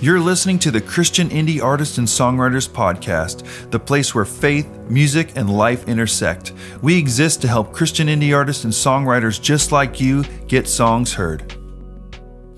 You're listening to the Christian Indie Artists and Songwriters Podcast, the place where faith, music, and life intersect. We exist to help Christian indie artists and songwriters just like you get songs heard.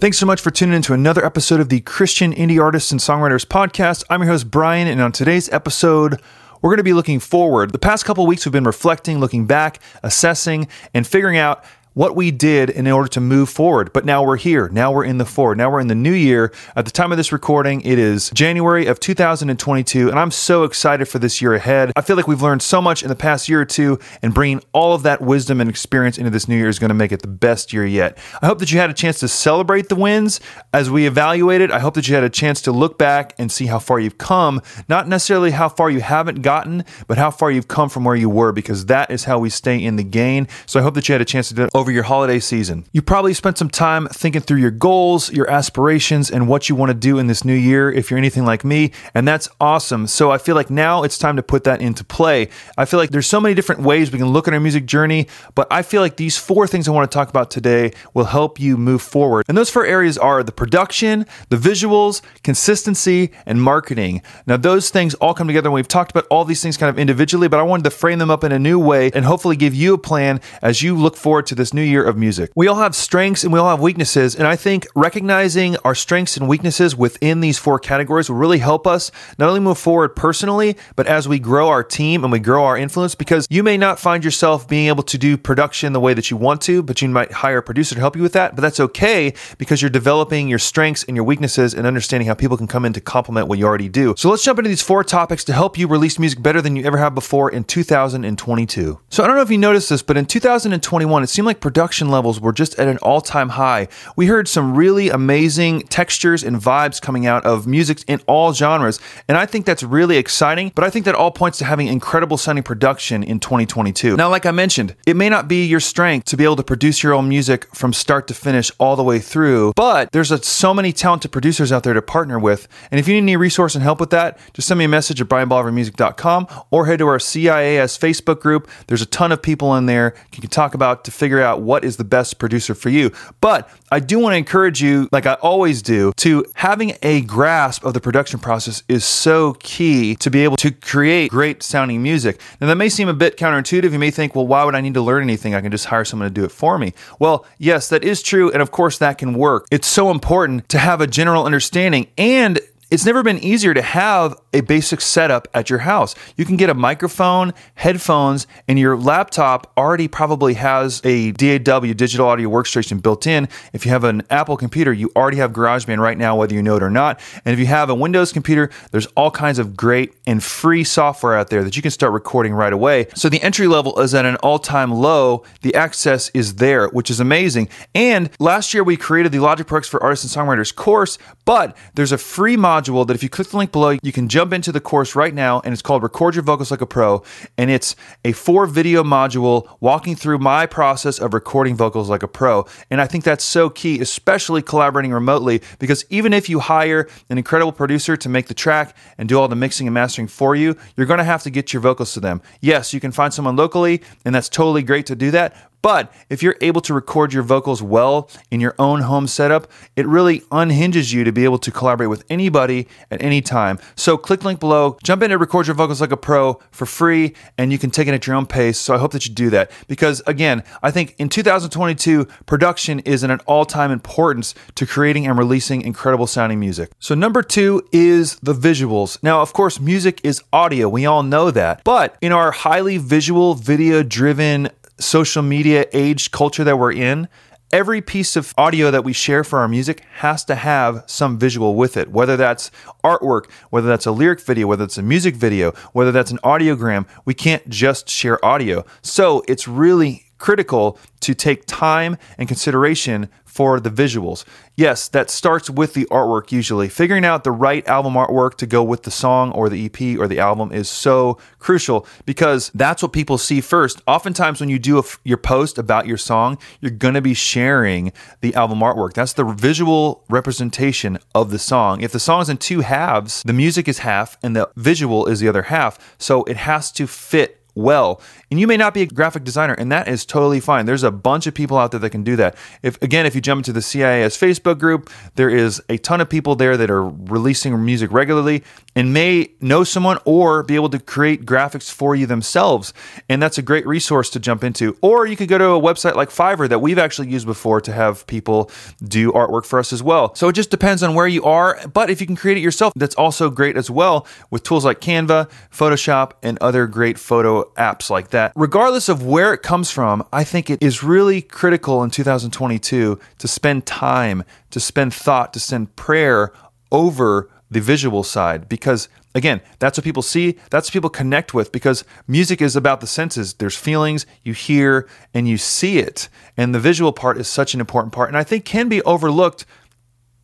Thanks so much for tuning in to another episode of the Christian Indie Artists and Songwriters Podcast. I'm your host, Bryan, and on today's episode, we're going to be looking forward. The past couple weeks, we've been reflecting, looking back, assessing, and figuring out what we did in order to move forward. But now we're here. Now we're in the forward. Now we're in the new year. At the time of this recording, it is January of 2022, and I'm so excited for this year ahead. I feel like we've learned so much in the past year or two, and bringing all of that wisdom and experience into this new year is going to make it the best year yet. I hope that you had a chance to celebrate the wins as we evaluated. I hope that you had a chance to look back and see how far you've come, not necessarily how far you haven't gotten, but how far you've come from where you were, because that is how we stay in the gain. So I hope that you had a chance to do it over your holiday season. You probably spent some time thinking through your goals, your aspirations, and what you want to do in this new year if you're anything like me, and that's awesome. So I feel like now it's time to put that into play. I feel like there's so many different ways we can look at our music journey, but I feel like these four things I want to talk about today will help you move forward. And those four areas are the production, the visuals, consistency, and marketing. Now, those things all come together, we've talked about all these things kind of individually, but I wanted to frame them up in a new way and hopefully give you a plan as you look forward to this new year of music. We all have strengths and we all have weaknesses, and I think recognizing our strengths and weaknesses within these four categories will really help us not only move forward personally, but as we grow our team and we grow our influence because you may not find yourself being able to do production the way that you want to, but you might hire a producer to help you with that, but that's okay because you're developing your strengths and your weaknesses and understanding how people can come in to complement what you already do. So let's jump into these four topics to help you release music better than you ever have before in 2022. So I don't know if you noticed this, but in 2021, it seemed like production levels were just at an all time high. We heard some really amazing textures and vibes coming out of music in all genres, and I think that's really exciting, but I think that all points to having incredible sounding production in 2022. Now, like I mentioned, it may not be your strength to be able to produce your own music from start to finish all the way through, but there's a, so many talented producers out there to partner with, and if you need any resource and help with that, just send me a message at bryanbolivermusic.com or head to our CIAS Facebook group. There's a ton of people in there you can talk about to figure out what is the best producer for you. But I do want to encourage you, like I always do, to having a grasp of the production process is so key to be able to create great sounding music. Now, that may seem a bit counterintuitive. You may think, well, why would I need to learn anything? I can just hire someone to do it for me. Well, yes, that is true. And of course, that can work. It's so important to have a general understanding and it's never been easier to have a basic setup at your house. You can get a microphone, headphones, and your laptop already probably has a DAW, digital audio workstation, built in. If you have an Apple computer, you already have GarageBand right now, whether you know it or not. And if you have a Windows computer, there's all kinds of great and free software out there that you can start recording right away. So the entry level is at an all time low. The access is there, which is amazing. And last year we created the Logic X for Artists and Songwriters course, but there's a free module module that if you click the link below, you can jump into the course right now, and it's called Record Your Vocals Like a Pro. And it's a four video module walking through my process of recording vocals like a pro. And I think that's so key, especially collaborating remotely, because even if you hire an incredible producer to make the track and do all the mixing and mastering for you, you're going to have to get your vocals to them. Yes, you can find someone locally, and that's totally great to do that. But if you're able to record your vocals well in your own home setup, it really unhinges you to be able to collaborate with anybody at any time. So click link below, jump in and record your vocals like a pro for free, and you can take it at your own pace. So I hope that you do that because again, I think in 2022, production is in an all-time importance to creating and releasing incredible sounding music. So number two is the visuals. Now, of course, music is audio. We all know that. But in our highly visual, video driven social media age culture that we're in, every piece of audio that we share for our music has to have some visual with it, whether that's artwork, whether that's a lyric video, whether it's a music video, whether that's an audiogram. We can't just share audio. So it's really critical to take time and consideration for the visuals. Yes, that starts with the artwork usually. Figuring out the right album artwork to go with the song or the EP or the album is so crucial because that's what people see first. Oftentimes, when you do a, your post about your song, you're going to be sharing the album artwork. That's the visual representation of the song. If the song is in two halves, the music is half and the visual is the other half. So it has to fit well. And you may not be a graphic designer, and that is totally fine. There's a bunch of people out there that can do that. If again, if you jump into the CIAS Facebook group, there is a ton of people there that are releasing music regularly and may know someone or be able to create graphics for you themselves. And that's a great resource to jump into. Or you could go to a website like Fiverr that we've actually used before to have people do artwork for us as well. So it just depends on where you are. But if you can create it yourself, that's also great as well with tools like Canva, Photoshop, and other great photo apps like that. Regardless of where it comes from, I think it is really critical in 2022 to spend time, to spend thought, to send prayer over the visual side because again that's what people see that's what people connect with because music is about the senses there's feelings you hear and you see it and the visual part is such an important part and i think can be overlooked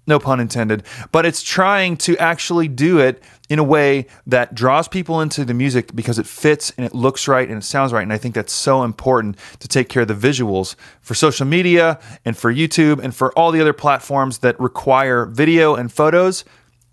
no pun intended, but it's trying to actually do it in a way that draws people into the music because it fits and it looks right and it sounds right. And I think that's so important to take care of the visuals for social media and for YouTube and for all the other platforms that require video and photos.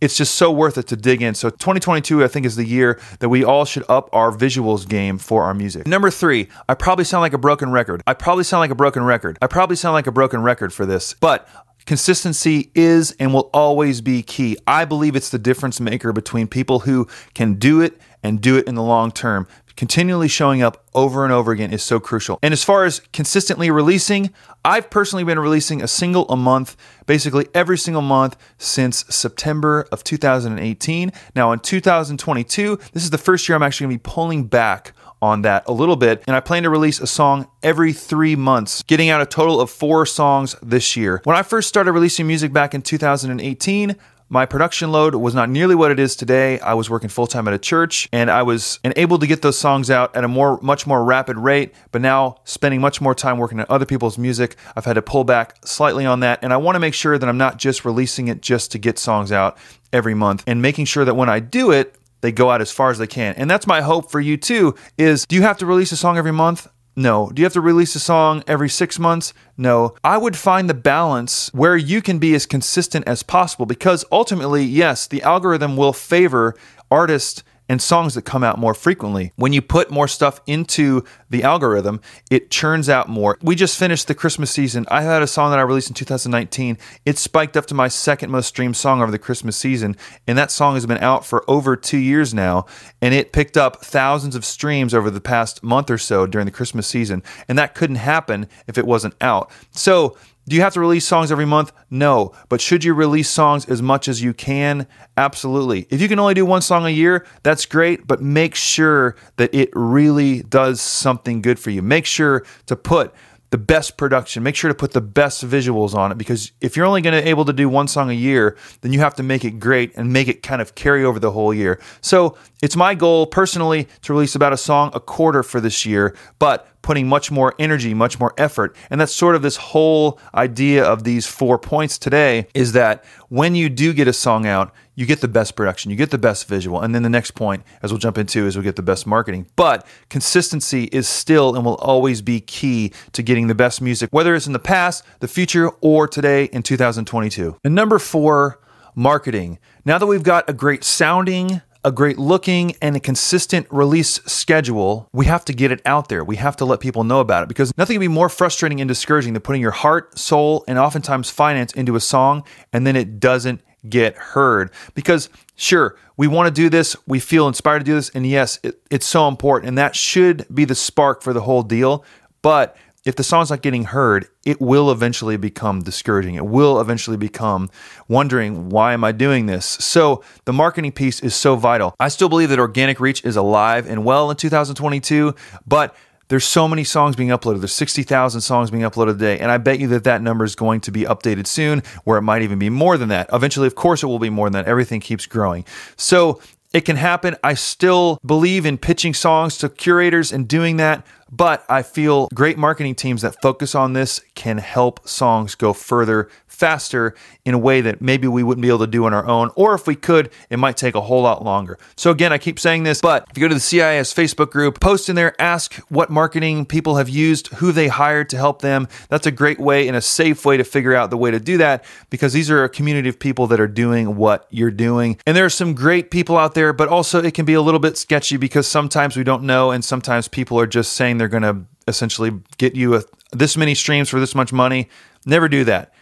It's just so worth it to dig in. So 2022, I think, is the year that we all should up our visuals game for our music. Number three, I probably sound like a broken record. I probably sound like a broken record. I probably sound like a broken record for this, but Consistency is and will always be key. I believe it's the difference maker between people who can do it and do it in the long term. Continually showing up over and over again is so crucial. And as far as consistently releasing, I've personally been releasing a single a month, basically every single month since September of 2018. Now, in 2022, this is the first year I'm actually going to be pulling back on that a little bit. And I plan to release a song every three months, getting out a total of four songs this year. When I first started releasing music back in 2018, my production load was not nearly what it is today. I was working full time at a church and I was able to get those songs out at a more much more rapid rate, but now spending much more time working on other people's music, I've had to pull back slightly on that and I want to make sure that I'm not just releasing it just to get songs out every month and making sure that when I do it, they go out as far as they can. And that's my hope for you too is do you have to release a song every month? No. Do you have to release a song every six months? No. I would find the balance where you can be as consistent as possible because ultimately, yes, the algorithm will favor artists and songs that come out more frequently. When you put more stuff into the algorithm, it churns out more. We just finished the Christmas season. I had a song that I released in 2019. It spiked up to my second most streamed song over the Christmas season, and that song has been out for over two years now, and it picked up thousands of streams over the past month or so during the Christmas season, and that couldn't happen if it wasn't out. So do you have to release songs every month? No. But should you release songs as much as you can? Absolutely. If you can only do one song a year, that's great, but make sure that it really does something good for you. Make sure to put the best production. Make sure to put the best visuals on it because if you're only going to able to do one song a year, then you have to make it great and make it kind of carry over the whole year. So, it's my goal personally to release about a song a quarter for this year, but putting much more energy, much more effort. And that's sort of this whole idea of these four points today is that when you do get a song out, you get the best production, you get the best visual. And then the next point, as we'll jump into, is we get the best marketing. But consistency is still and will always be key to getting the best music, whether it's in the past, the future, or today in 2022. And number four, marketing. Now that we've got a great sounding, a great looking and a consistent release schedule, we have to get it out there. We have to let people know about it because nothing can be more frustrating and discouraging than putting your heart, soul, and oftentimes finance into a song and then it doesn't get heard. Because sure, we want to do this, we feel inspired to do this, and yes, it, it's so important, and that should be the spark for the whole deal. But if the song's not getting heard, it will eventually become discouraging. It will eventually become wondering, why am I doing this? So the marketing piece is so vital. I still believe that organic reach is alive and well in 2022, but there's so many songs being uploaded. There's 60,000 songs being uploaded a day. And I bet you that that number is going to be updated soon, where it might even be more than that. Eventually, of course, it will be more than that. Everything keeps growing. So it can happen. I still believe in pitching songs to curators and doing that. But I feel great marketing teams that focus on this can help songs go further faster in a way that maybe we wouldn't be able to do on our own. Or if we could, it might take a whole lot longer. So, again, I keep saying this, but if you go to the CIS Facebook group, post in there, ask what marketing people have used, who they hired to help them. That's a great way and a safe way to figure out the way to do that because these are a community of people that are doing what you're doing. And there are some great people out there, but also it can be a little bit sketchy because sometimes we don't know and sometimes people are just saying they're going to essentially get you a, this many streams for this much money. Never do that.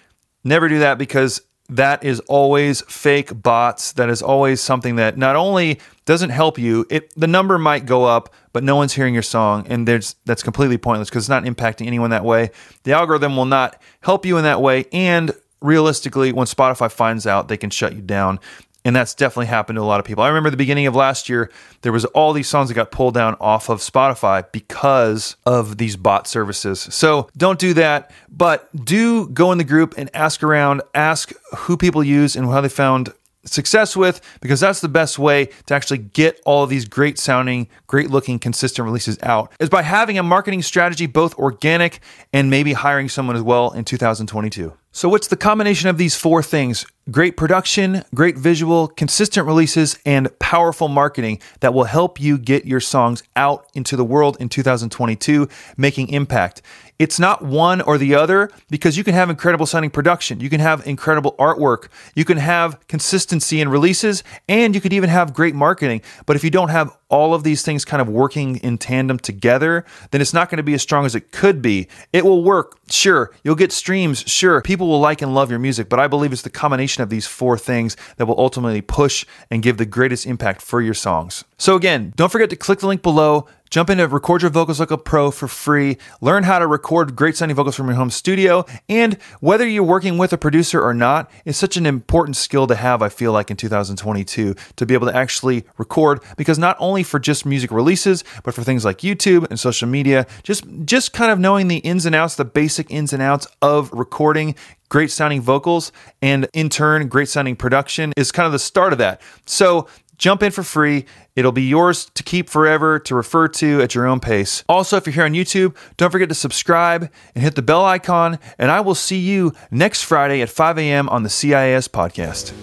Never do that because that is always fake bots. That is always something that not only doesn't help you, it the number might go up, but no one's hearing your song, and there's that's completely pointless because it's not impacting anyone that way. The algorithm will not help you in that way, and realistically, when Spotify finds out, they can shut you down. And that's definitely happened to a lot of people. I remember the beginning of last year, there was all these songs that got pulled down off of Spotify because of these bot services. So don't do that, but do go in the group and ask around, ask who people use and how they found success with because that's the best way to actually get all of these great sounding, great looking, consistent releases out is by having a marketing strategy, both organic and maybe hiring someone as well in 2022. So, what's the combination of these four things? Great production, great visual, consistent releases, and powerful marketing that will help you get your songs out into the world in 2022, making impact. It's not one or the other because you can have incredible sounding production, you can have incredible artwork, you can have consistency in releases, and you could even have great marketing. But if you don't have all of these things kind of working in tandem together, then it's not going to be as strong as it could be. It will work, sure. You'll get streams, sure. People will like and love your music, but I believe it's the combination of these four things that will ultimately push and give the greatest impact for your songs. So, again, don't forget to click the link below. Jump into Record Your Vocals Like a Pro for free. Learn how to record great sounding vocals from your home studio. And whether you're working with a producer or not, it's such an important skill to have, I feel like, in 2022 to be able to actually record because not only for just music releases, but for things like YouTube and social media, just, just kind of knowing the ins and outs, the basic ins and outs of recording great sounding vocals and in turn great sounding production is kind of the start of that so Jump in for free. It'll be yours to keep forever to refer to at your own pace. Also, if you're here on YouTube, don't forget to subscribe and hit the bell icon, and I will see you next Friday at 5 a.m. on the CIS podcast.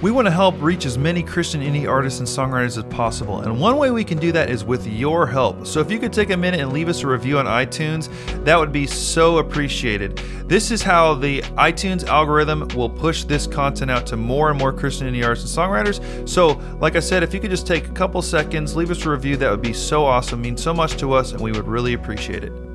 We want to help reach as many Christian indie artists and songwriters as possible, and one way we can do that is with your help. So if you could take a minute and leave us a review on iTunes, that would be so appreciated. This is how the iTunes algorithm will push this content out to more and more Christian indie artists and songwriters. So, like I said, if you could just take a couple seconds, leave us a review, that would be so awesome, means so much to us, and we would really appreciate it.